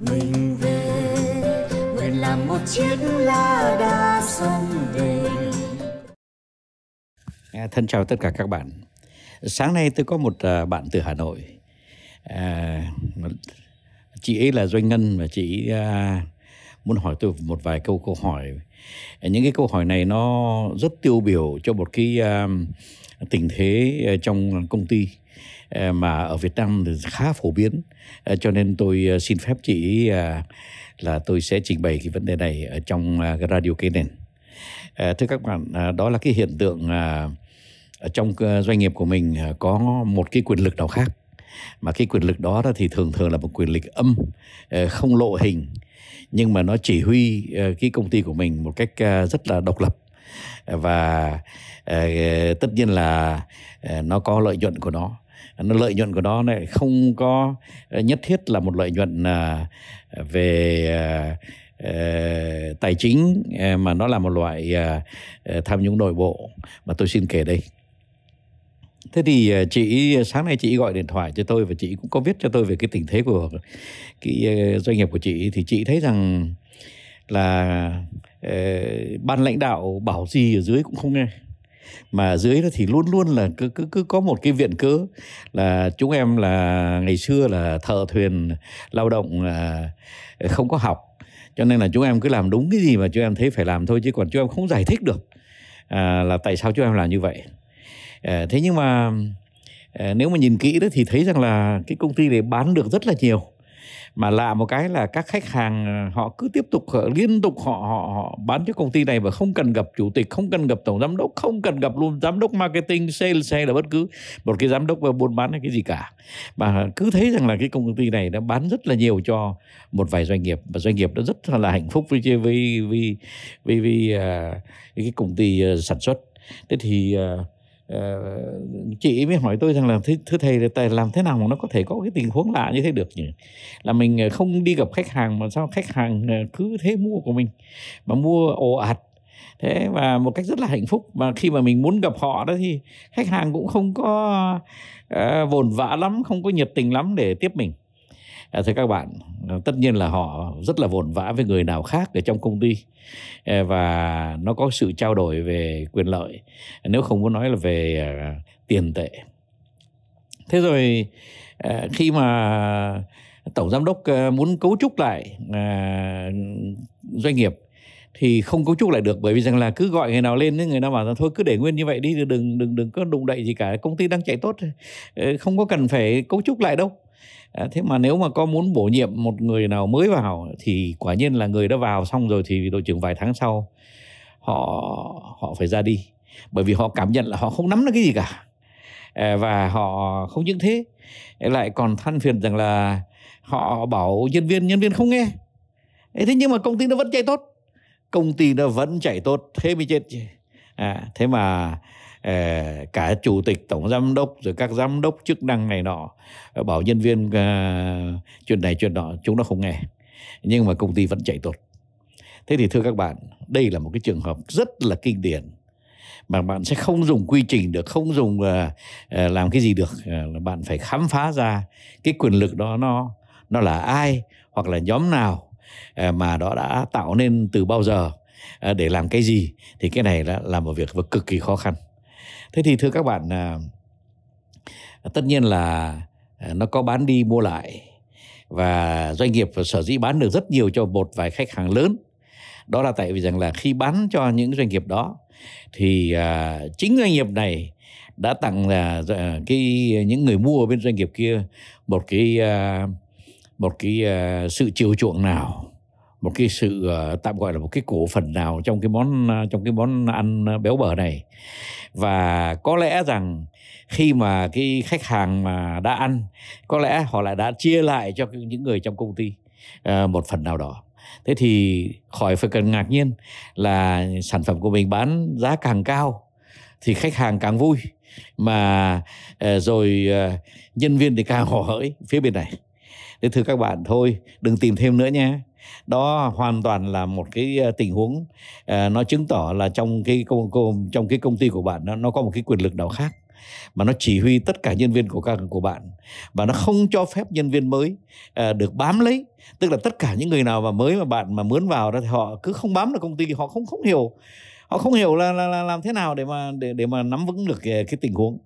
mình về nguyện làm một chiếc lá đa sông về À, thân chào tất cả các bạn. Sáng nay tôi có một à, bạn từ Hà Nội. À, chị ấy là Doanh Ngân và chị ấy, à, muốn hỏi tôi một vài câu câu hỏi. Những cái câu hỏi này nó rất tiêu biểu cho một cái uh, tình thế ờ, trong công ty ờ, mà ở Việt Nam thì khá phổ biến. Ờ, cho nên tôi xin phép chị là tôi sẽ trình bày cái vấn đề này ở trong radio cây nền. Thưa các bạn, đó là cái hiện tượng ở trong doanh nghiệp của mình có một cái quyền lực nào khác mà cái quyền lực đó, thì thường thường là một quyền lực âm không lộ hình nhưng mà nó chỉ huy cái công ty của mình một cách rất là độc lập và ờ, tất nhiên là ờ, nó có lợi nhuận của nó. Nó lợi nhuận của nó này không có ờ, nhất thiết là một lợi nhuận à, về tài chính mà nó là một loại à, tham nhũng nội bộ. Mà tôi xin kể đây. Thế thì chị, sáng nay chị gọi điện thoại cho tôi và chị cũng có viết cho tôi về cái tình thế của cái doanh nghiệp của chị. Thì chị thấy rằng là Ờ, ban lãnh đạo bảo gì ở dưới cũng không nghe. Mà dưới đó thì luôn luôn là cứ cứ cứ có một cái viện cớ là chúng em là ngày xưa là thợ thuyền lao động là không có học. Cho nên là chúng em cứ làm đúng cái gì mà chúng em thấy phải làm thôi chứ còn chúng em không giải thích được à, là tại sao chúng em làm như vậy. À, thế nhưng mà à, nếu mà nhìn kỹ đó thì thấy rằng là cái công ty này bán được rất là nhiều mà lạ một cái là các khách hàng ờ, họ cứ tiếp tục họ, liên tục họ họ họ bán cho công ty này và không cần gặp chủ tịch không cần gặp tổng giám đốc không cần gặp luôn giám đốc marketing sales hay là bất cứ một cái giám đốc buôn bán hay cái gì cả. Mà cứ thấy rằng là cái công ty này đã bán rất là nhiều cho một vài doanh nghiệp và doanh nghiệp đã rất là hạnh phúc với với với với, với uh, cái công ty uh, sản xuất. Thế thì uh, Ờ, chị mới hỏi tôi rằng là thưa, thưa thầy là tài làm thế nào mà nó có thể có cái tình huống lạ như thế được nhỉ? Là mình ờ, không đi gặp khách hàng mà sao khách hàng ờ, cứ thế mua của mình mà mua ồ ạt. Thế và một cách rất là hạnh phúc. Mà khi mà mình muốn gặp họ đó thì khách hàng cũng không có uh, vồn vã lắm không có nhiệt tình lắm để tiếp mình. Ờ, thưa các bạn ờ, tất nhiên là họ rất là vồn vã với người nào khác ở trong công ty. Ờ, và nó có sự trao đổi về quyền lợi, nếu không muốn nói là về tiền tệ. Thế rồi khi mà tổng giám đốc muốn cấu trúc lại doanh nghiệp thì không cấu trúc lại được, bởi vì rằng là cứ gọi người nào lên người nào bảo là thôi cứ để nguyên như vậy đi, đừng đừng đừng có đụng đậy gì cả, công ty đang chạy tốt không có cần phải cấu trúc lại đâu. À, thế mà nếu mà có muốn bổ nhiệm một người nào mới vào thì quả nhiên là người đã vào xong rồi thì đội trưởng vài tháng sau họ họ phải ra đi. Bởi vì họ cảm nhận là họ không nắm được cái gì cả. À, và họ không những thế lại còn than phiền rằng là họ bảo nhân viên nhân viên không nghe. Thế nhưng mà công ty nó vẫn chạy tốt. Công ty nó vẫn chạy tốt. Thế mới chết à, thế mà Ờ, cả chủ tịch tổng giám đốc rồi các giám đốc chức năng này nọ ờ, bảo nhân viên uh, chuyện này chuyện nọ chúng nó không nghe. Nhưng mà công ty vẫn chạy tốt. Thế thì thưa các bạn đây là một cái trường hợp rất là kinh điển mà bạn sẽ không dùng quy trình được không dùng uh, làm cái gì được là bạn phải khám phá ra cái quyền lực đó nó nó là ai hoặc là nhóm nào uh, mà đó đã tạo nên từ bao giờ để làm cái gì thì cái này là, là một việc cực kỳ khó khăn thế thì thưa các bạn à, tất nhiên là à, nó có bán đi mua lại. Và doanh nghiệp sở dĩ bán được rất nhiều cho một vài khách hàng lớn. Đó là tại vì rằng là khi bán cho những doanh nghiệp đó thì à, chính doanh nghiệp này đã tặng là à, cái những người mua bên doanh nghiệp kia một cái à, một cái à, sự chiều chuộng nào một cái sự ờ, tạm gọi là một cái cổ phần nào trong cái món ờ, trong cái món ăn ờ, béo bở này. Và có lẽ rằng khi mà cái khách hàng mà đã ăn, có lẽ họ lại đã chia lại cho những người trong công ty một phần nào đó. Thế thì khỏi phải cần ngạc nhiên là sản phẩm của mình bán giá càng cao thì khách hàng càng vui. Mà rồi nhân viên thì càng hò hỡi phía bên này. Thế thưa các bạn, thôi đừng tìm thêm nữa nhé đó hoàn toàn là một cái ờ, tình huống uh, nó chứng tỏ là trong cái công, công trong cái công ty của bạn nó nó có một cái quyền lực nào khác mà nó chỉ huy tất cả nhân viên của các của bạn và nó không cho phép nhân viên mới uh, được bám lấy. Tức là tất cả những người nào mà mới mà bạn mà mướn vào đó thì họ cứ không bám được công ty họ không không hiểu họ không hiểu là, là, là làm thế nào để mà để để mà nắm vững được cái, cái tình huống.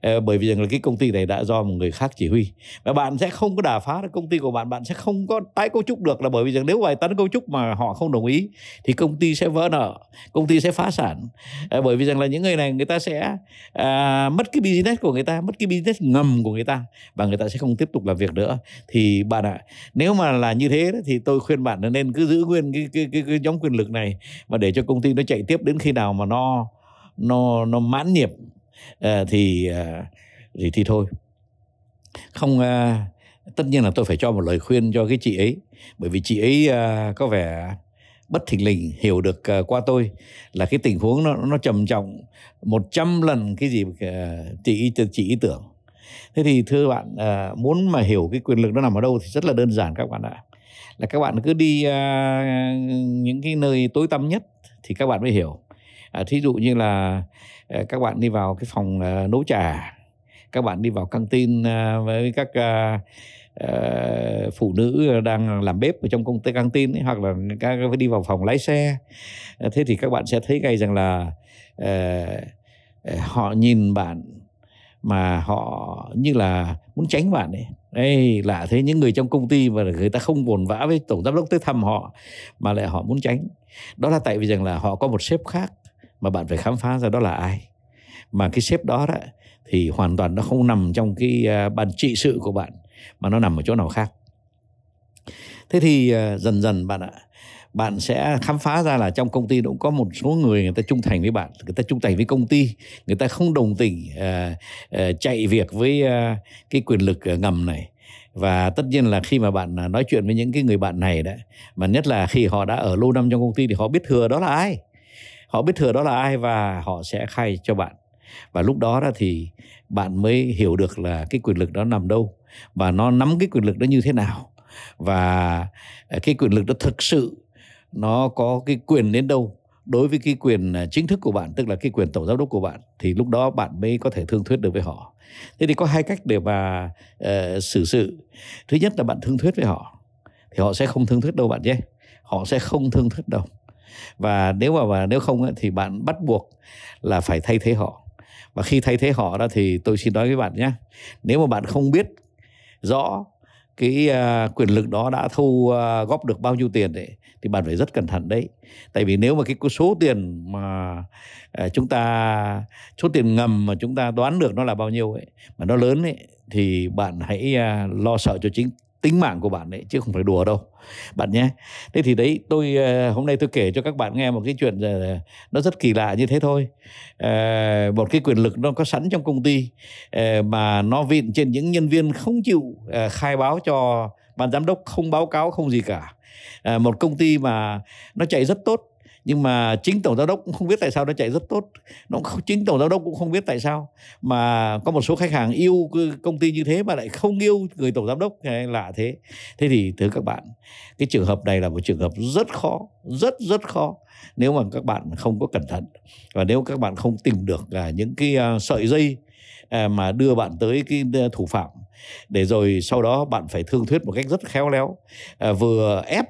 À, bởi vì rằng là cái công ty này đã do một người khác chỉ huy. Và bạn sẽ không có đả phá được công ty của bạn bạn sẽ không có tái cấu trúc được là bởi vì rằng nếu bài tấn cấu trúc mà họ không đồng ý thì công ty sẽ vỡ nợ công ty sẽ phá sản. À, bởi vì rằng là những người này người ta sẽ à, mất cái business của người ta mất cái business ngầm của người ta và người ta sẽ không tiếp tục làm việc nữa. Thì bạn ạ nếu mà là như thế thì tôi khuyên bạn là nên cứ giữ nguyên cái cái cái, cái nhóm quyền lực này và để cho công ty nó chạy tiếp đến khi nào mà nó nó nó mãn nghiệp uh, thì uh, thì thì thôi. Không uh, tất nhiên là tôi phải cho một lời khuyên cho cái chị ấy bởi vì chị ấy uh, có vẻ bất thình lình hiểu được uh, qua tôi là cái tình huống nó nó trầm trọng một trăm lần cái gì uh, chị chị ý tưởng. Thế thì thưa bạn uh, muốn mà hiểu cái quyền lực nó nằm ở đâu thì rất là đơn giản các bạn ạ. Là các bạn cứ đi uh, những cái nơi tối tăm nhất thì các bạn mới hiểu. À, thí dụ như là ờ, các bạn đi vào cái phòng uh, nấu trà các bạn đi vào căng tin uh, với các uh, uh, phụ nữ đang làm bếp ở trong công ty căng tin ấy, hoặc là các đi vào phòng lái xe. Uh, thế thì các bạn sẽ thấy ngay rằng là uh, họ nhìn bạn mà họ như là muốn tránh bạn ấy. Đây lạ thế những người trong công ty mà người ta không buồn vã với tổng giám đốc tới thăm họ mà lại họ muốn tránh đó là tại vì rằng là họ có một sếp khác mà bạn phải khám phá ra đó là ai. Mà cái sếp đó đó thì hoàn toàn nó không nằm trong cái à, ban trị sự của bạn mà nó nằm ở chỗ nào khác. Thế thì à, dần dần bạn ạ bạn sẽ khám phá ra là trong công ty cũng có một số người người ta trung thành với bạn người ta trung thành với công ty người ta không đồng tình uh, uh, chạy việc với uh, cái quyền lực ngầm này và tất nhiên là khi mà bạn à, nói chuyện với những cái người bạn này đấy, mà nhất là khi họ đã ở lâu năm trong công ty thì họ biết thừa đó là ai. Họ biết thừa đó là ai và họ sẽ khai cho bạn. Và lúc đó đó thì bạn mới hiểu được là cái quyền lực đó nằm đâu và nó nắm cái quyền lực đó như thế nào. Và à, cái quyền lực đó thực sự nó có cái quyền đến đâu đối với cái quyền à, chính thức của bạn tức là cái quyền tổng giám đốc của bạn thì lúc đó bạn mới có thể thương thuyết được với họ. Thế thì có hai cách để mà uh, xử sự. Thứ nhất là bạn thương thuyết với họ thì họ sẽ không thương thuyết đâu bạn nhé. Họ sẽ không thương thuyết đâu. Và nếu mà mà nếu không thì bạn bắt buộc là phải thay thế họ. Và khi thay thế họ đó thì tôi xin nói với bạn nhé nếu mà bạn không biết rõ cái uh, quyền lực đó đã thu uh, góp được bao nhiêu tiền đấy thì bạn phải rất cẩn thận đấy. Tại vì nếu mà cái số tiền mà uh, chúng ta số tiền ngầm mà chúng ta đoán được nó là bao nhiêu ấy mà nó lớn ấy thì bạn hãy uh, lo sợ cho chính tính mạng của bạn đấy chứ không phải đùa đâu. Bạn nhé. Thế thì đấy, tôi ờ, hôm nay tôi kể cho các bạn nghe một cái chuyện ờ, nó rất kỳ lạ như thế thôi. Ờ, một cái quyền lực nó có sẵn trong công ty mà nó vịn trên những nhân viên không chịu khai báo cho ban giám đốc, không báo cáo, không gì cả. Một công ty mà nó chạy rất tốt nhưng mà chính tổng giám đốc cũng không biết tại sao nó chạy rất tốt. Nó không, chính tổng giám đốc cũng không biết tại sao mà có một số khách hàng yêu công ty như thế mà lại không yêu người tổng giám đốc. Hay lạ thế. Thế thì thưa các bạn cái trường hợp này là một trường hợp rất khó rất rất khó nếu mà các bạn không có cẩn thận. Và nếu các bạn không tìm được là những cái uh, sợi dây uh, mà đưa bạn tới cái uh, thủ phạm để rồi sau đó bạn phải thương thuyết một cách rất khéo léo uh, vừa ép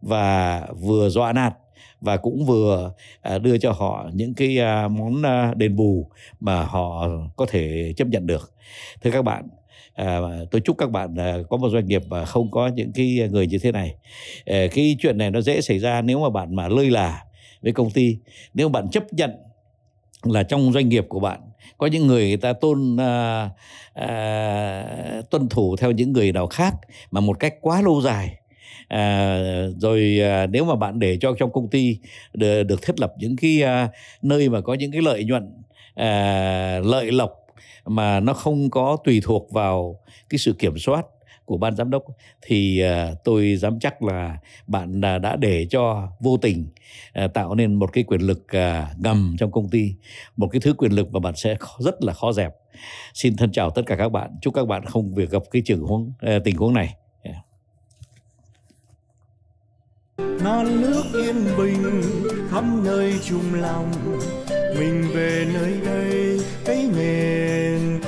và vừa dọa nạt và cũng vừa à, đưa cho họ những cái à, món à, đền bù mà họ có thể chấp nhận được. Thưa các bạn À, tôi chúc các bạn à, có một doanh nghiệp mà không có những cái người như thế này. À, cái chuyện này nó dễ xảy ra nếu mà bạn mà lơi là với công ty. Nếu bạn chấp nhận là trong doanh nghiệp của bạn có những người người ta tôn à, à, tuân thủ theo những người nào khác mà một cách quá lâu dài à, rồi à, nếu mà bạn để cho trong công ty được, được thiết lập những cái à, nơi mà có những cái lợi nhuận à, lợi lộc mà nó không có tùy thuộc vào cái sự kiểm soát của ban giám đốc thì uh, tôi dám chắc là bạn uh, đã để cho vô tình uh, tạo nên một cái quyền lực à, ngầm trong công ty một cái thứ quyền lực mà bạn sẽ rất là khó dẹp. Xin thân chào tất cả các bạn. Chúc các bạn không việc gặp cái trường huống tình huống này. Non nước yên bình khắp nơi chung lòng. Mình về nơi đây cái miền